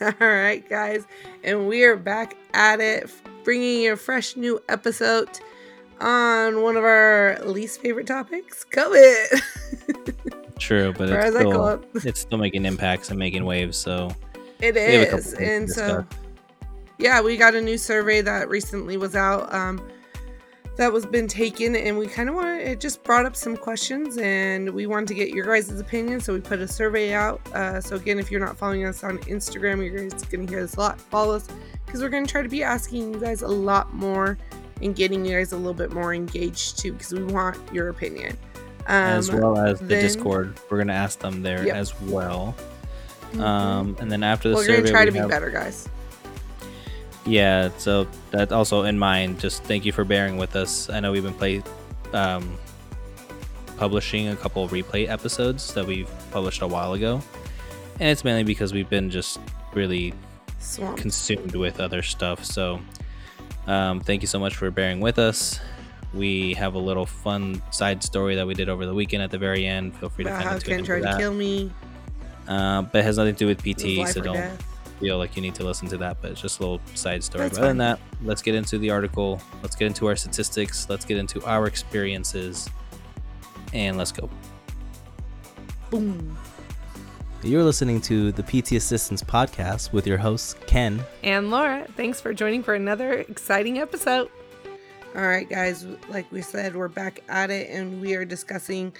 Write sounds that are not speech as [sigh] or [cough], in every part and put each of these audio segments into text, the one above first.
[laughs] All right, guys, and we are back at it, bringing you a fresh new episode on one of our least favorite topics, COVID. [laughs] True, but it's as I call still, it. [laughs] it's still making impacts and making waves. So It We have a couple is, and so yeah, we got a new survey that recently was out. Um, that was been taken, and we kind of wanted it just brought up some questions, and we wanted to get your guys' opinion, so we put a survey out. Uh, so again, if you're not following us on Instagram, you're guys gonna hear this a lot. Follow us because we're gonna try to be asking you guys a lot more and getting you guys a little bit more engaged too, because we want your opinion. Um, as well as the then- Discord, we're gonna ask them there Yep. as well. mhm. Um, and then after the survey, we're gonna try we to be have- better, guys. Yeah, so that also in mind. Just thank you for bearing with us. I know we've been play, um, publishing a couple replay episodes that we've published a while ago, and it's mainly because we've been just really Swamp. consumed with other stuff. So, um, thank you so much for bearing with us. We have a little fun side story that we did over the weekend at the very end. Feel free to kind of tune Ken into tried to kill me. Uh, but it has nothing to do with It PT, so don't death. Feel like you need to listen to that. But it's just a little side story. That's but other than that, let's get into the article. Let's get into our statistics. Let's get into our experiences, and let's go. Boom. You're listening to the PT Assistants Podcast with your hosts, Ken. And Laura, thanks for joining for another exciting episode. All right, guys, like we said, we're back at it and we are discussing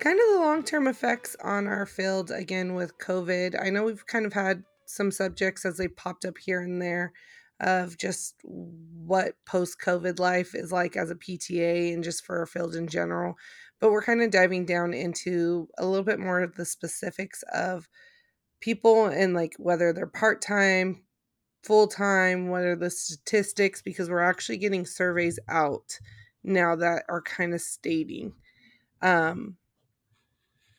kind of the long term effects on our field again with COVID. I know we've kind of had some subjects as they popped up here and there of just what post COVID life is like as a PTA and just for our field in general. But we're kind of diving down into a little bit more of the specifics of people and like whether they're part time, full time, what are the statistics, because we're actually getting surveys out now that are kind of stating, um,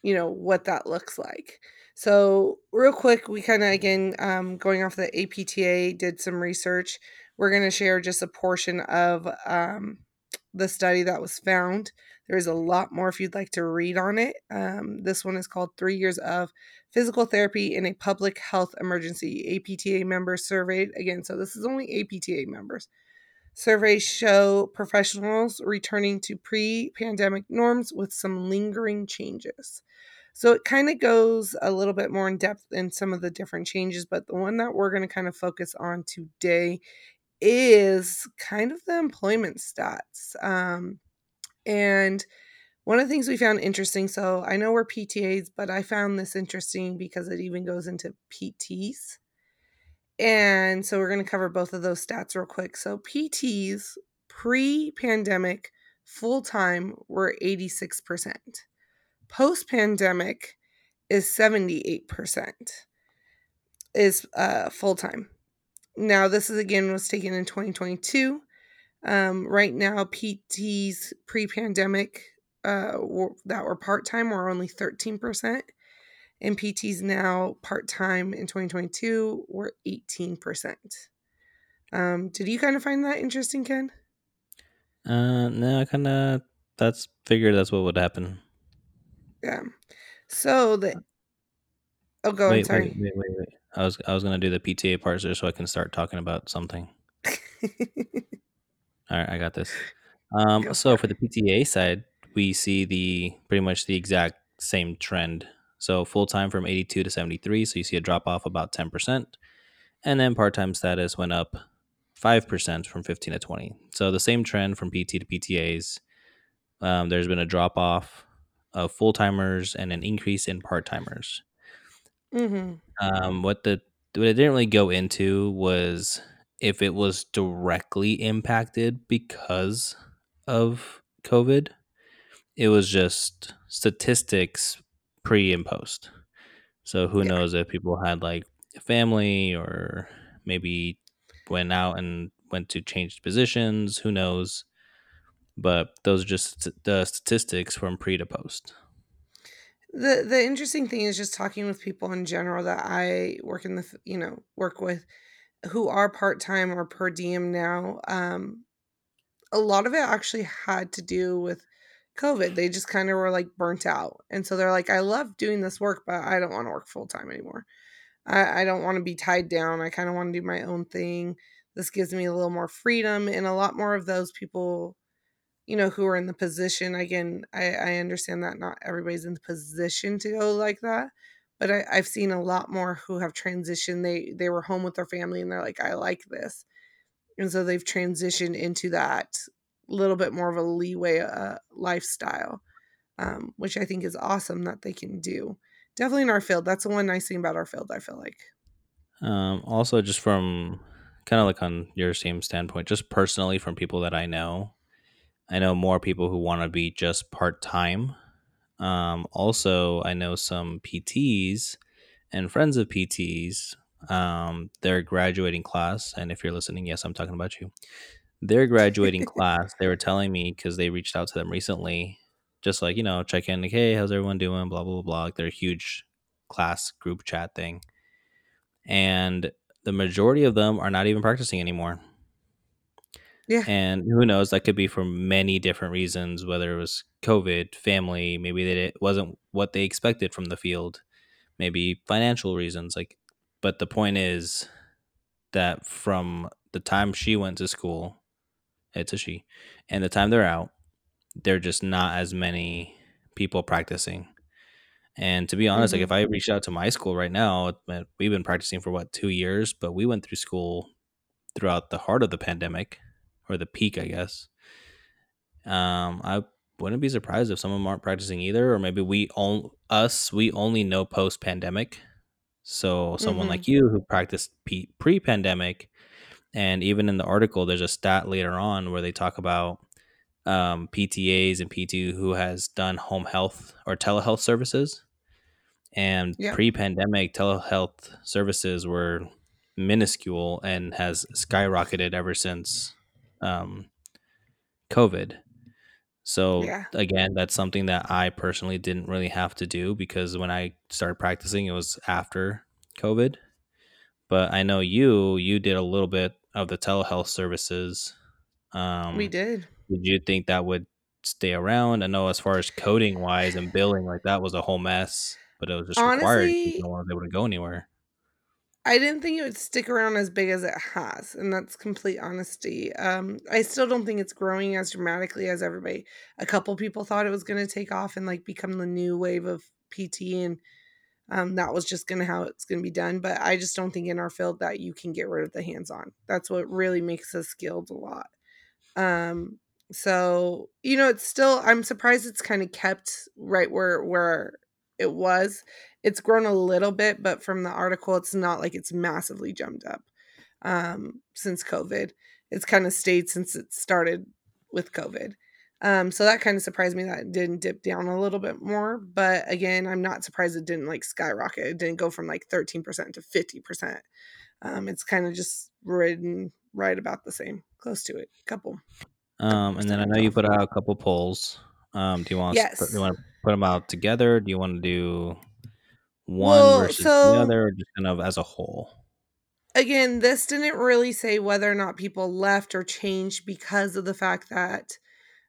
you know, what that looks like. So, real quick, we kind of again, um, going off the APTA, did some research. We're going to share just a portion of um, the study that was found. There's a lot more if you'd like to read on it. Um, this one is called Three Years of Physical Therapy in a Public Health Emergency. APTA members surveyed. Again, so this is only APTA members. Surveys show professionals returning to pre pandemic norms with some lingering changes. So it kind of goes a little bit more in depth in some of the different changes, but the one that we're going to kind of focus on today is kind of the employment stats. Um, and one of the things we found interesting, so I know we're PTAs, but I found this interesting because it even goes into PTs. And so we're going to cover both of those stats real quick. So PTs pre pandemic full time were 86%. Post pandemic is 78% is uh, full time. Now, this is again was taken in 2022. Um, right now, PTs pre pandemic uh, that were part time were only 13%. And PTs now part time in 2022 were 18%. Um, did you kind of find that interesting, Ken? Uh, no, I kind of that's figured that's what would happen. Yeah. So the oh, go. I'm sorry. wait, wait, wait, wait. I was I was gonna do the PTA parser so I can start talking about something. [laughs] All right, I got this. Um, Go so for for the PTA side, we see the pretty much the exact same trend. So full time from 82 to 73, so you see a drop off about 10%. And then part time status went up 5% from 15 to 20. So the same trend from PT to PTAs. Um, there's been a drop off of full timers and an increase in part timers. hmm Um, what the what it didn't really go into was if it was directly impacted because of COVID. It was just statistics pre and post. So who Yeah. knows if people had like a family or maybe went out and went to change positions. Who knows? But those are just the statistics from pre to post. The the interesting thing is just talking with people in general that I work in the you know work with who are part time or per diem now. Um, a lot of it actually had to do with COVID. They just kind of were like burnt out, and so they're like, I love doing this work, but I don't want to work full time anymore. I, I don't want to be tied down. I kind of want to do my own thing. This gives me a little more freedom, and a lot more of those people, you know, who are in the position. Again, I, I understand that not everybody's in the position to go like that, but I, I've seen a lot more who have transitioned. They they were home with their family, and they're like, I like this, and so they've transitioned into that little bit more of a leeway uh, lifestyle, um, which I think is awesome that they can do. Definitely in our field. That's the one nice thing about our field. I feel like. Um, also, just from kind of like on your same standpoint, just personally from people that I know, I know more people who want to be just part time. Um, also, I know some PTs and friends of PTs. Um, their graduating class, and if you're listening, yes, I'm talking about you. Their graduating [laughs] class, they were telling me because they reached out to them recently, just like you know, check in, like, hey, how's everyone doing? Blah blah blah. blah. Like their huge class group chat thing, and the majority of them are not even practicing anymore. Yeah. And who knows? That could be for many different reasons, whether it was COVID, family, maybe that it wasn't what they expected from the field, maybe financial reasons. Like, but the point is that from the time she went to school, it's a she, and the time they're out, there are just not as many people practicing. And to be honest, Mhm. like if I reached out to my school right now, we've been practicing for what two years, but we went through school throughout the heart of the pandemic or the peak, I guess. Um, I wouldn't be surprised if some of them aren't practicing either, or maybe we on us we only know post pandemic. So someone Mhm. like you who practiced pre pandemic, and even in the article, there's a stat later on where they talk about um, PTAs and PT who has done home health or telehealth services. And Yeah. pre-pandemic telehealth services were minuscule and has skyrocketed ever since um, COVID. So Yeah. again, that's something that I personally didn't really have to do because when I started practicing, it was after COVID. But I know you, you did a little bit of the telehealth services. Um, we did. Did you think that would stay around? I know as far as coding wise and billing, like that was a whole mess, but it was just required. Honestly, No one was able to go anywhere. I didn't think it would stick around as big as it has, and that's complete honesty. Um, I still don't think it's growing as dramatically as everybody. A couple people thought it was going to take off and like become the new wave of PT, and um, that was just going to how it's going to be done. But I just don't think in our field that you can get rid of the hands-on. That's what really makes us skilled a lot. Um, so you know, it's still. I'm surprised it's kind of kept right where where it was. It's grown a little bit, but from the article, it's not like it's massively jumped up um, since COVID. It's kind of stayed since it started with COVID. Um, so that kind of surprised me that it didn't dip down a little bit more. But again, I'm not surprised it didn't like skyrocket. It didn't go from like 13% to 50%. Um, it's kind of just ridden right about the same, close to it. A couple. Um, and then I know you put out a couple polls. Um, do you want us to put, do you Yes. want to put them out together? Do you want to do one Well, versus the other, or just kind of as a whole? again, this didn't really say whether or not people left or changed because of the fact that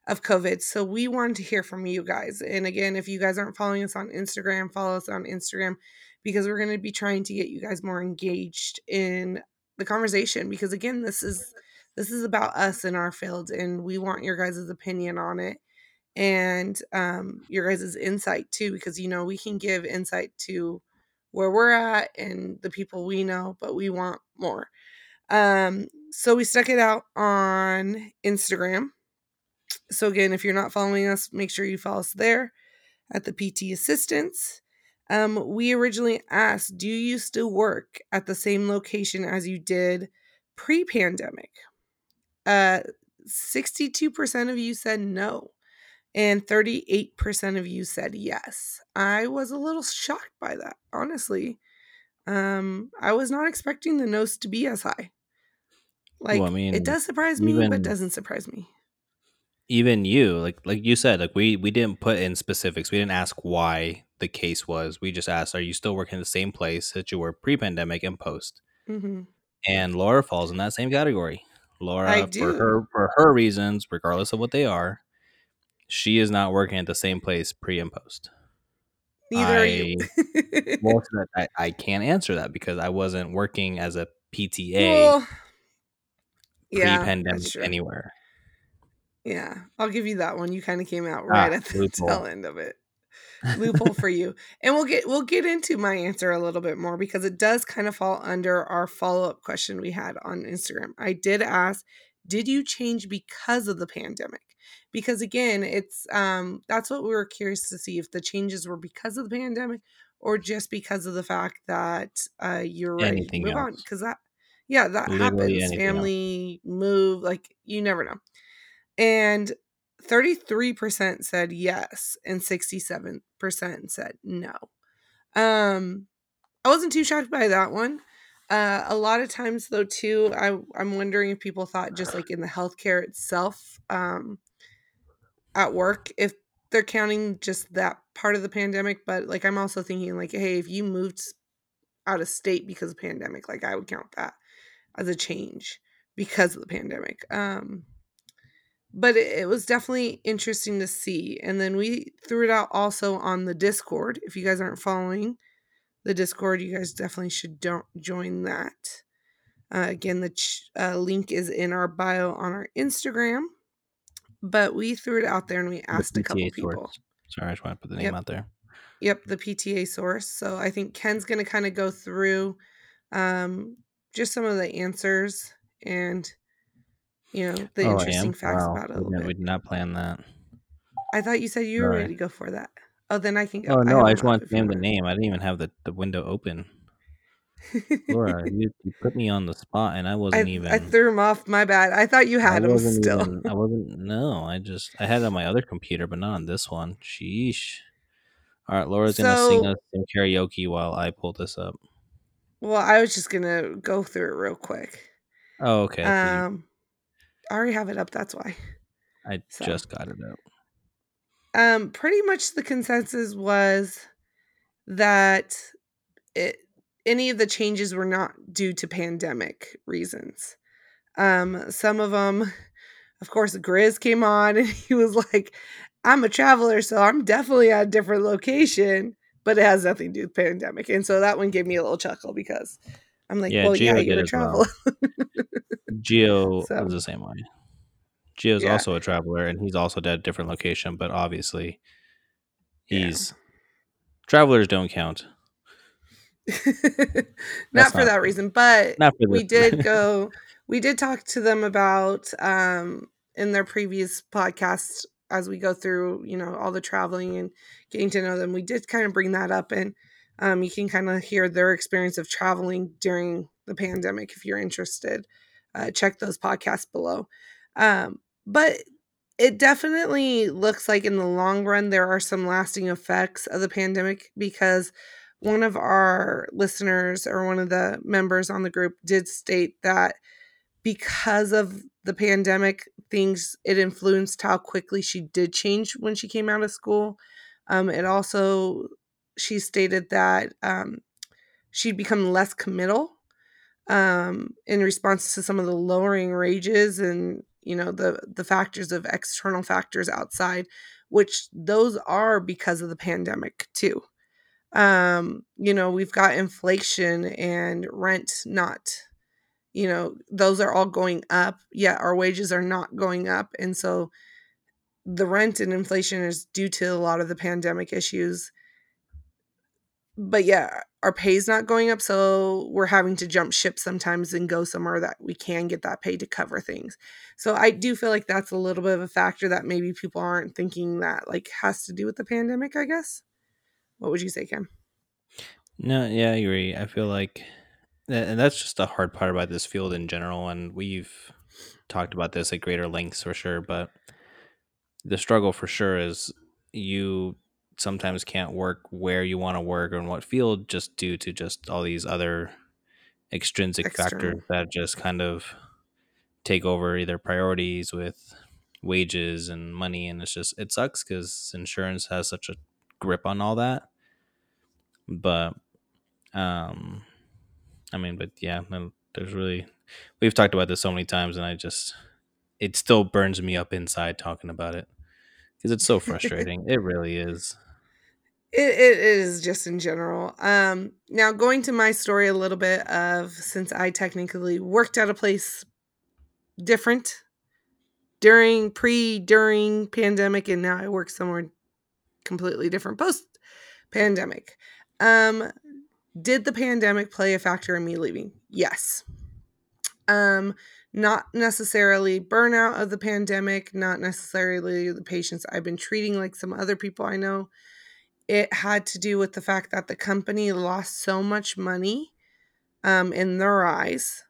of COVID. So we wanted to hear from you guys. And again, if you guys aren't following us on Instagram, follow us on Instagram because we're going to be trying to get you guys more engaged in the conversation because again, this is this is about us in our field and we want your guys' opinion on it and um your guys' insight too because you know we can give insight to where we're at and the people we know, but we want more. Um so we stuck it out on Instagram so again, if you're not following us, make sure you follow us there at the PT Assistants. Um, we originally asked, do you still work at the same location as you did pre-pandemic? Uh, 62% of you said no, and 38% of you said yes. I was a little shocked by that, honestly. Um, I was not expecting the no's to be as high. Like, well, I mean, it does surprise me, but doesn't surprise me. even you, like like you said, like we we didn't put in specifics. We didn't ask why the case was. We just asked, are you still working in the same place that you were pre-pandemic and post? hmm And Laura falls in that same category. Laura, for her for her reasons, regardless of what they are, she is not working at the same place pre and post. Neither are you. [laughs] well, so that I, I can't answer that because I wasn't working as a PTA well, pre-pandemic true. anywhere. Yeah, I'll give you that one. You kind of came out Ah, right at the [laughs] loophole. tail end of it. Loophole for you. [laughs] And we'll get we'll get into my answer a little bit more because it does kind of fall under our follow-up question we had on Instagram. I did ask, did you change because of the pandemic? Because again, it's um that's what we were curious to see if the changes were because of the pandemic or just because of the fact that uh you're ready Anything to move on because that yeah, that Literally happens. anything else. Family move, like you never know. And 33% said yes and 67% said no. Um I wasn't too shocked by that one. Uh, a lot of times though too, I I'm wondering if people thought just like in the healthcare itself, um, at work, if they're counting just that part of the pandemic, but like I'm also thinking like, hey, if you moved out of state because of pandemic, like I would count that as a change because of the pandemic. Um, but it, it was definitely interesting to see. And then we threw it out also on the Discord. If you guys aren't following the Discord, you guys definitely should don't join that. Uh, again, the ch- uh, link is in our bio on our Instagram. But we threw it out there and we asked a couple PTA people. Sorry, I just want to put the name Yep. out there. Yep, the PTA source. So I think Ken's going to kind of go through um, just some of the answers and, you know, the oh, interesting facts Wow, about it we, we did not plan that. I thought you said you were Sorry. ready to go for that. Oh, then I can go. Oh no, have I just want to name the name. I didn't even have the, the window open. Laura, you, you put me on the spot, and I [laughs] I wasn't even. I threw him off. My bad. I thought you I had him still. even. I wasn't. No, I just. I had it on my other computer, but not on this one. Sheesh. All right, Laura's gonna sing us some karaoke while I pull this up. well, I was just gonna go through it real quick. Oh, okay. Um, I already have it up. That's why. I so- just got it up. Um, pretty much the consensus was that it any of the changes were not due to pandemic reasons. Um, some of them, of course, Grizz came on [laughs] and he was like, "I'm a traveler, so I'm definitely at a different location." But it has nothing to do with pandemic, and so that one gave me a little chuckle because I'm like, Yeah, "Well, yeah, you're a as well. Geo [laughs] So- was the same way. Geo's Yeah. also a traveler, and he's also at a different location, but obviously, Yeah. he's travelers don't count. [laughs] not for not that reason, but we did [laughs] go we did talk to them about um in their previous podcast as we go through you know all the traveling and getting to know them we did kind of bring that up and um, you can kind of hear their experience of traveling during the pandemic if you're interested. Uh, check those podcasts below. Um, but it definitely looks like in the long run there are some lasting effects of the pandemic because one of our listeners or one of the members on the group did state that because of the pandemic things it influenced how quickly she did change when she came out of school. Um, it also she stated that um, she'd become less committal um, in response to some of the lowering wages and you know the the factors of external factors outside which those are because of the pandemic too um you know we've got inflation and rent not you know those are all going up yet our wages are not going up. And so the rent and inflation is due to a lot of the pandemic issues. But yeah our pay's not going up so we're having to jump ship sometimes and go somewhere that we can get that pay to cover things. So i do feel like that's a little bit of a factor that maybe people aren't thinking that like has to do with the pandemic i guess what would you say Ken No, yeah, I agree. I feel like, and that's just the hard part about this field in general. And we've talked about this at greater lengths for sure. But the struggle for sure is you sometimes can't work where you want to work or in what field just due to just all these other extrinsic factors that just kind of take over either priorities with wages and money. And it's just, it sucks because insurance has such a grip on all that. But um i mean but yeah there's really we've talked about this so many times and i just it still burns me up inside talking about it because it's so [laughs] frustrating it really is It, it is just in general. Um, now, going to my story a little bit of since I technically worked at a place different during, pre, during pandemic, and now I work somewhere completely different post pandemic. Um, did the pandemic play a factor in me leaving? Yes. Um, not necessarily burnout of the pandemic, not necessarily the patients I've been treating like some other people I know. It had to do with the fact that the company lost so much money um, in their eyes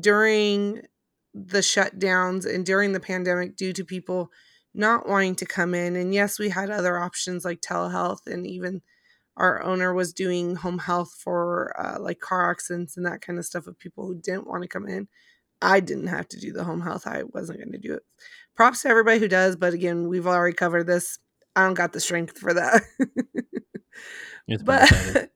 during the shutdowns and during the pandemic due to people not wanting to come in. And yes, we had other options like telehealth, and even our owner was doing home health for uh, like car accidents and that kind of stuff of people who didn't want to come in. I didn't have to do the home health. I wasn't going to do it. Props to everybody who does, but again, we've already covered this. I don't got the strength for that. [laughs] but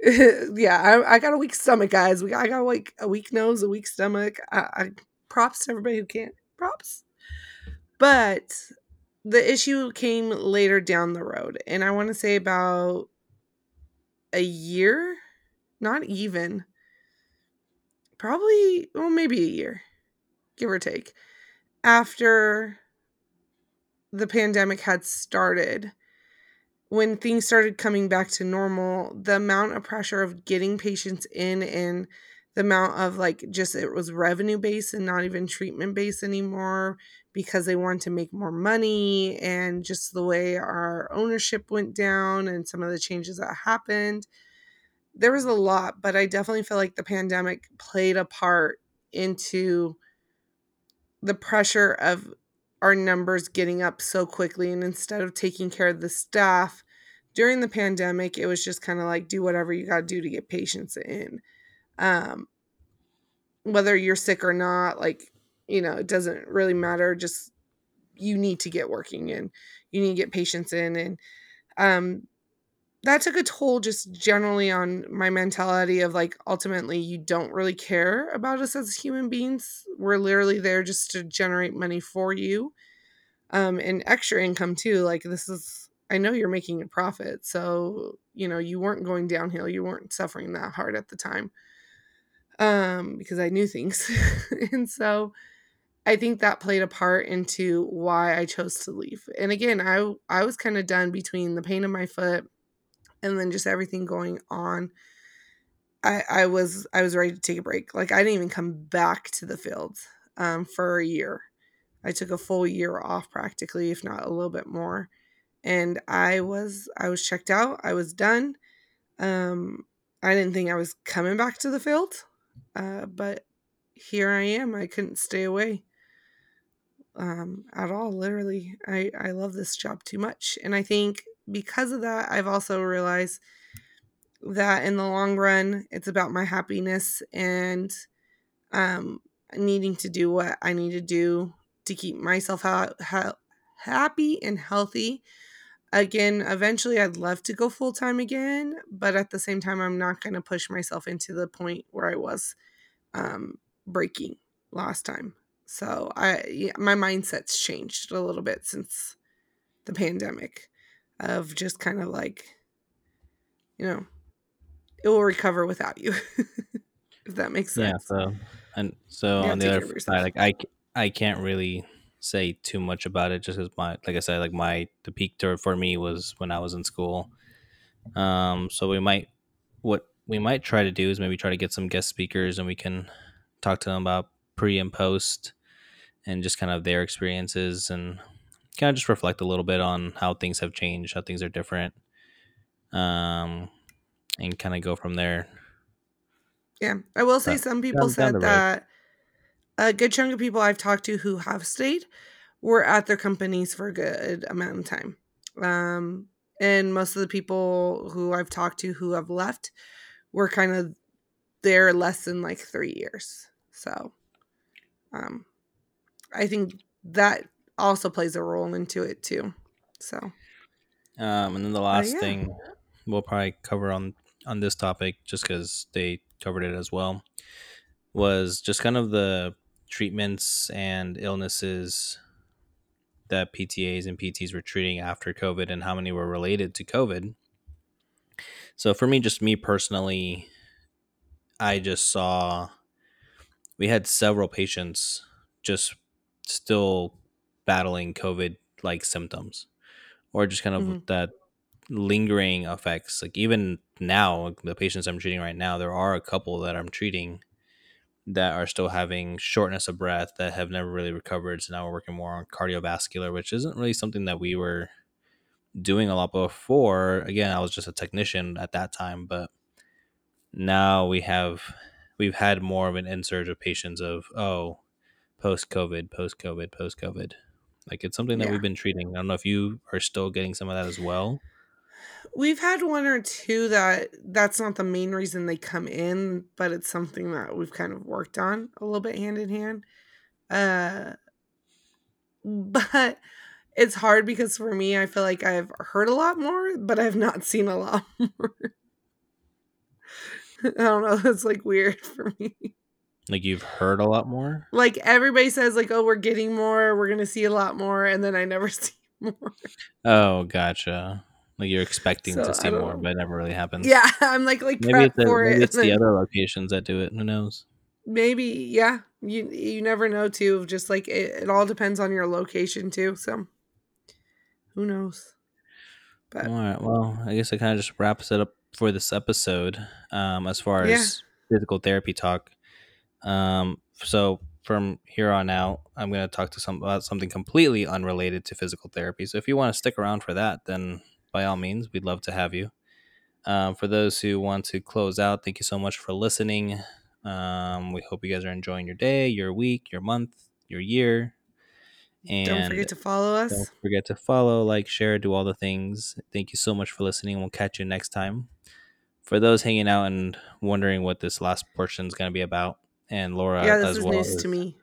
[laughs] yeah, I, I, got a weak stomach, guys. We I got like a weak nose, a weak stomach. I, I props to everybody who can't. Props. But the issue came later down the road, and I want to say about a year, not even, probably, well, maybe a year, give or take, after the pandemic had started. When things started coming back to normal, the amount of pressure of getting patients in and the amount of like just it was revenue based and not even treatment based anymore because they wanted to make more money and just the way our ownership went down and some of the changes that happened. There was a lot but i definitely feel like the pandemic played a part into the pressure of our numbers getting up so quickly. And instead of taking care of the staff during the pandemic it was just kind of like do whatever you got to do to get patients in. Um, whether you're sick or not like you know it doesn't really matter just you need to get working and you need to get patients in and um that took a toll just generally on my mentality of like ultimately you don't really care about us as human beings we're literally there just to generate money for you um and extra income too like this is i know you're making a profit so you know you weren't going downhill you weren't suffering that hard at the time um, because I knew things. [laughs] and so I think that played a part into why I chose to leave. And again, I I was kind of done between the pain in my foot and then just everything going on. I I was I was ready to take a break. Like I didn't even come back to the fields um, for a year. I took a full year off practically, if not a little bit more. And I was I was checked out. I was done. Um, I didn't think I was coming back to the field. Uh, but here I am. I couldn't stay away um, at all. Literally, I I love this job too much, and I think because of that, I've also realized that in the long run, it's about my happiness and um, needing to do what I need to do to keep myself ha- ha- happy and healthy. Again, eventually, I'd love to go full time again, but at the same time, I'm not going to push myself into the point where I was um, breaking last time. So I yeah, my mindset's changed a little bit since the pandemic of just kind of like you know it will recover without you [laughs] if that makes sense. Yeah, so and so on the other side like I I can't really say too much about it just cuz my like I said like my the peak tour for me was when I was in school. Um so we might what we might try to do is maybe try to get some guest speakers and we can talk to them about pre and post and just kind of their experiences and kind of just reflect a little bit on how things have changed, how things are different, um, and kind of go from there. Yeah, I will say some people down, said down that a good chunk of people I've talked to who have stayed were at their companies for a good amount of time. Um, and most of the people who I've talked to who have left were kind of there less than like three years. So um, I think that also plays a role into it too. So um, and then the last uh, yeah. thing we'll probably cover on on this topic just because they covered it as well was just kind of the treatments and illnesses that PTAs and PTs were treating after COVID and how many were related to COVID. So for me, just me personally, I just saw we had several patients just still battling COVID like symptoms or just kind of Mhm. that lingering effects. Like even now, the patients I'm treating right now, there are a couple that I'm treating that are still having shortness of breath that have never really recovered. So now we're working more on cardiovascular, which isn't really something that we were doing a lot before. Again, I was just a technician at that time, but now we have we've had more of an insurge of patients of oh post COVID, post COVID, post COVID. Like it's something that Yeah. we've been treating. I don't know if you are still getting some of that as well. We've had one or two that that's not the main reason they come in, but it's something that we've kind of worked on a little bit hand in hand. Uh [laughs] but it's hard because for me I feel like I've heard a lot more, but I've not [laughs] seen a lot more. [laughs] I don't know, it's like weird for me. Like you've heard a lot more. Like everybody says like oh we're getting more, we're going to see a lot more and then I never [laughs] see more. Oh, gotcha. Like you're expecting So, to see more, know. but it never really happens. Yeah, [laughs] I'm like like Maybe it's, the, for maybe it. it's the then- other locations that do it. Who knows? maybe yeah you you never know too just like it, it all depends on your location too so who knows but All right. Well, I guess it kind of just wraps it up for this episode. Um, as far Yeah. as physical therapy talk. Um, so from here on out, I'm going to talk to some about something completely unrelated to physical therapy. So if you want to stick around for that, then by all means, we'd love to have you. Um, for those who want to close out, thank you so much for listening. Um, we hope you guys are enjoying your day, your week, your month, your year. And don't forget to follow us don't forget to follow, like, share, do all the things. Thank you so much for listening. We'll catch you next time. For those hanging out and wondering what this last portion is going to be about, and Laura yeah this as is well. news is- to me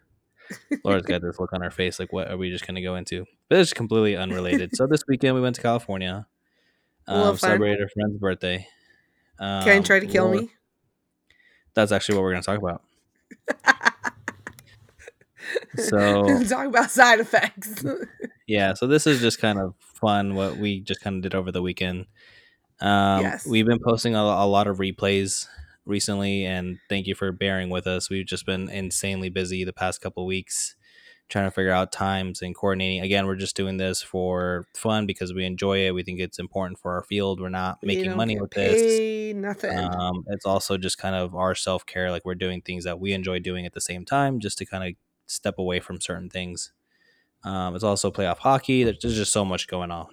[laughs] Laura's got this look on her face, like, what are we just going to go into? But it's completely unrelated. so this weekend we went to California, um, celebrated a friend's birthday. Um, can you try to kill Laura- me That's actually what we're going to talk about. [laughs] So talk about side effects [laughs] yeah, so this is just kind of fun what we just kind of did over the weekend. Um, Yes. We've been posting a, a lot of replays recently, and thank you for bearing with us. We've just been insanely busy the past couple weeks trying to figure out times and coordinating. Again, we're just doing this for fun because we enjoy it. We think it's important for our field. We're not We making money with this. nothing Um, it's also just kind of our self care. Like we're doing things that we enjoy doing at the same time, just to kind of step away from certain things. Um, it's also playoff hockey. There's, there's just so much going on.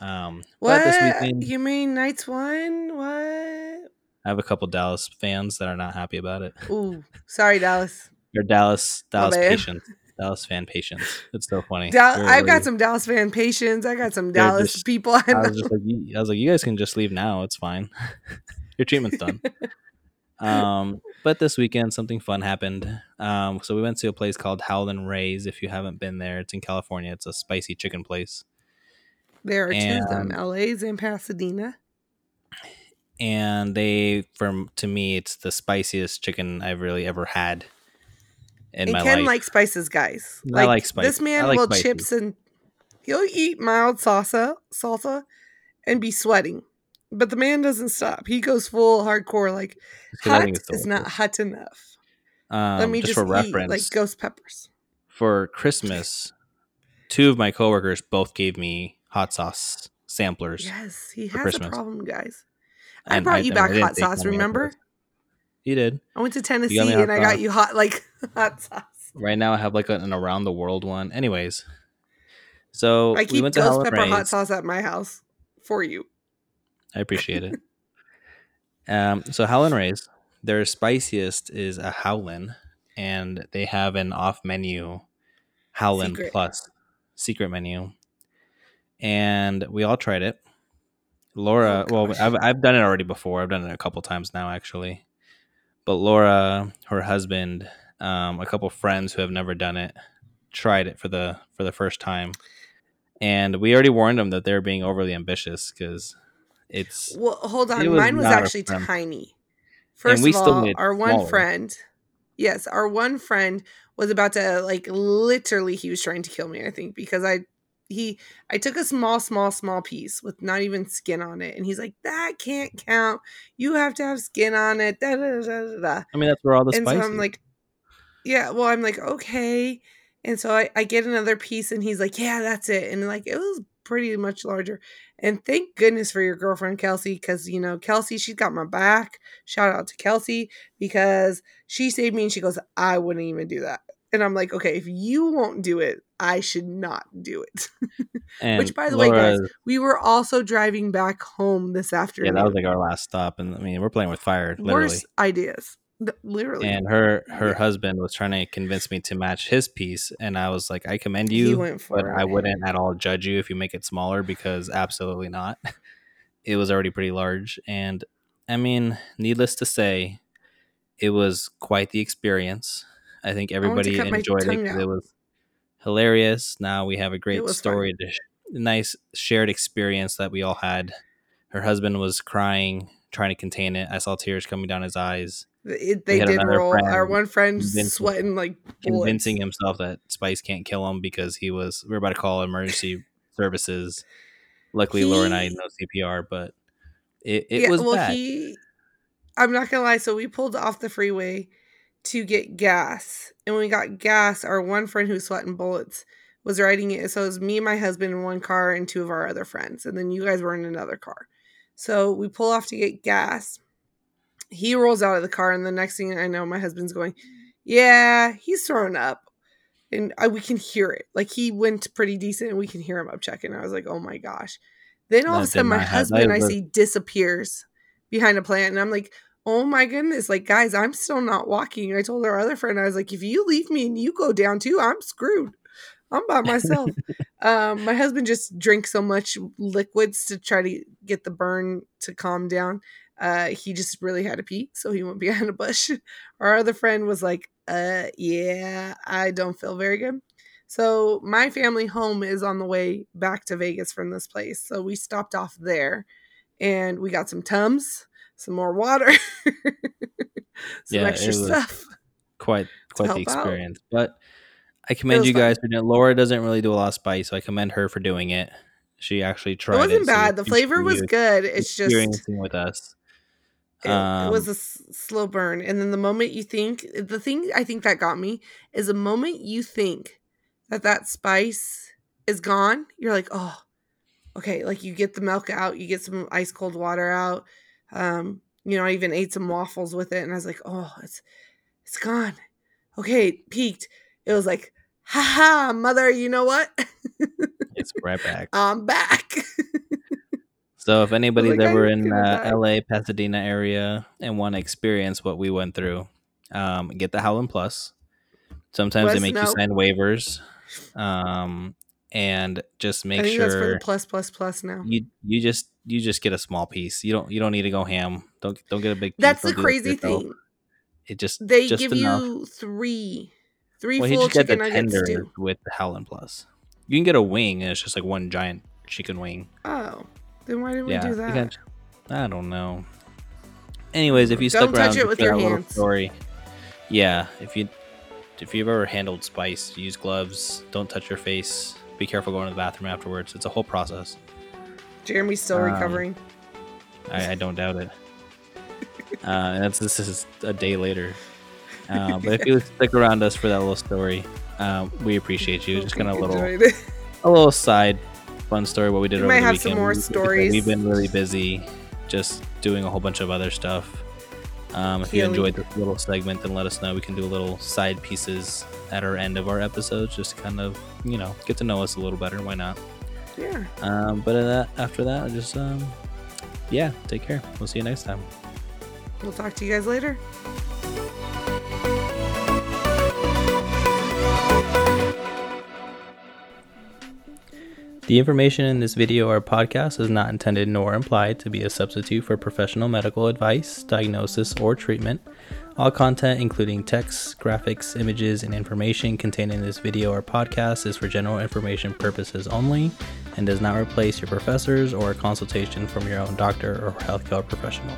Um, what weekend, you mean nights one what I have a couple Dallas fans that are not happy about it. Ooh, sorry dallas They're Dallas Dallas bad. patients, Dallas fan patients. It's so funny. They're I've got some Dallas fan patients. I got some Dallas just- people. I was just like, you- I was like, you guys can just leave now. It's fine. [laughs] Your treatment's done. um, but this weekend, something fun happened. Um, so we went to a place called Howlin' Ray's. If you haven't been there, it's in California. It's a spicy chicken place, there are two of them, LA's and Pasadena. And they, from to me, it's the spiciest chicken I've really ever had in and my Ken life. likes spices, guys. I like spices. This man like will spicy. chips and he'll eat mild salsa, salsa, and be sweating. But the man doesn't stop. He goes full hardcore. Like Just 'cause I hot is not hot enough. Um, Let me just, just, for eat reference, like ghost peppers. for Christmas, two of my coworkers both gave me hot sauce samplers. Yes, he has Christmas. a problem, guys. I brought you back hot sauce. Remember? You did. I went to Tennessee and I got you hot like [laughs] hot sauce. Right now, I have like an around the world one. Anyways, so I we keep went to ghost pepper hot sauce at my house for you. I appreciate it. [laughs] um, so Howlin' Ray's, their spiciest is a Howlin', and they have an off menu Howlin' Secret. Plus secret menu, and we all tried it. Laura, Oh, well. I've I've done it already before. I've done it a couple times now, actually. But Laura, her husband, um, a couple friends who have never done it, tried it for the for the first time, and we already warned them that they're being overly ambitious because it's Well, hold on. Was Mine was actually tiny. First we of all, our one smaller. friend, yes, our one friend was about to like literally he was trying to kill me, I think, because I he I took a small, small, small piece with not even skin on it, and he's like, "That can't count. You have to have skin on it." Da, da, da, da. I mean, that's where all the And spice. so I'm is. like, "Yeah." Well, I'm like, "Okay." And so I, I get another piece, and he's like, "Yeah, that's it." And like, it was pretty much larger. And thank goodness for your girlfriend Kelsey, because you know Kelsey, she's got my back. Shout out to Kelsey because she saved me, and she goes, "I wouldn't even do that." And I'm like, "Okay, if you won't do it, I should not do it." [laughs] and Which, by the way, guys, we were also driving back home this afternoon. yeah, that was like our last stop, and I mean, we're playing with fire, literally. Worst ideas, literally. And her her Yeah. husband was trying to convince me to match his piece, and I was like, I commend you, went for but it. I wouldn't at all judge you if you make it smaller because absolutely not. [laughs] It was already pretty large, and I mean, needless to say, it was quite the experience. I think everybody my enjoyed it it was hilarious. Now we have a great story to sh- nice shared experience that we all had. Her husband was crying, trying to contain it. I saw tears coming down his eyes, It, they did roll. Our one friend sweating like convincing bullets. himself that spice can't kill him because he was. We are about to call emergency services. Luckily, Laura and I He- know CPR, but it, it yeah, was well, bad. he. I'm not gonna lie. So we pulled off the freeway to get gas, and when we got gas, our one friend who's sweating bullets was riding it. So it was me, and my husband in one car, and two of our other friends, and then you guys were in another car. So we pull off to get gas. He rolls out of the car, and the next thing I know, my husband's going, "Yeah, he's thrown up." and I, we can hear it. Like he went pretty decent, and we can hear him up checking. I was like, "Oh my gosh!" Then all of a sudden, my not happen. husband I was- see disappears behind a plant, and I'm like, "Oh my goodness!" Like guys, I'm still not walking. I told our other friend, I was like, "If you leave me and you go down too, I'm screwed. I'm by myself." [laughs] um, my husband just drinks so much liquids to try to get the burn to calm down. Uh, he just really had to pee, so he went [laughs] behind a bush. Our other friend was like, "Uh, yeah, I don't feel very good." So my family home is on the way back to Vegas from this place. So we stopped off there, and we got some tums, some more water, [laughs] some Yeah, extra it stuff. quite [laughs] quite the help out. experience. But I commend you fun. guys for doing. Laura doesn't really do a lot of spice, so I commend her for doing it. She actually tried. It wasn't so bad. The flavor was good. It's just experiencing with us. it, it was Um, a s- slow burn and then the moment you think the thing i think that got me is the moment you think that that spice is gone you're like oh okay like you get the milk out you get some ice cold water out um you know i even ate some waffles with it and i was like oh it's it's gone okay it peaked it was like haha mother you know what [laughs] It's right back. i'm back So if [laughs] anybody's like, ever in uh. LA, Pasadena area and want to experience what we went through, um, get the Howlin' Plus. Sometimes they make you sign waivers, um, and just i make think that's for sure the plus plus plus now you you just you just get a small piece. You don't you don't need to go ham. Don't don't get a big. piece. that's the Don't do that to crazy thing It just They just give enough. you three, three Well, full just get the chicken nuggets tender too. with the Howlin' Plus. You can get a wing, and it's just like one giant chicken wing. Oh, then why didn't yeah, we do that? can- I don't know. Anyways, if you Don't stuck around touch it with your little hands. story, yeah, if you if you've ever handled spice, use gloves. Don't touch your face. Be careful going to the bathroom afterwards. It's a whole process. Jeremy's still Um, recovering. I, I don't doubt it. Uh, and that's this is a day later. Uh, but if you [laughs] stick around us for that little story, um, we appreciate you. Just kind of a little a little side fun story what we did We over might the have weekend. some more We- like I said, stories. We've been really busy, just doing a whole bunch of other stuff. Um, if you enjoyed this little segment, then let us know. We can do a little side pieces at our end of our episodes, just to kind of you know get to know us a little better. Why not? Yeah. Um, but that, after that, just um, yeah, take care. We'll see you next time. We'll talk to you guys later. The information in this video or podcast is not intended nor implied to be a substitute for professional medical advice, diagnosis, or treatment. All content, including text, graphics, images, and information contained in this video or podcast, is for general information purposes only and does not replace your professors or a consultation from your own doctor or healthcare professional.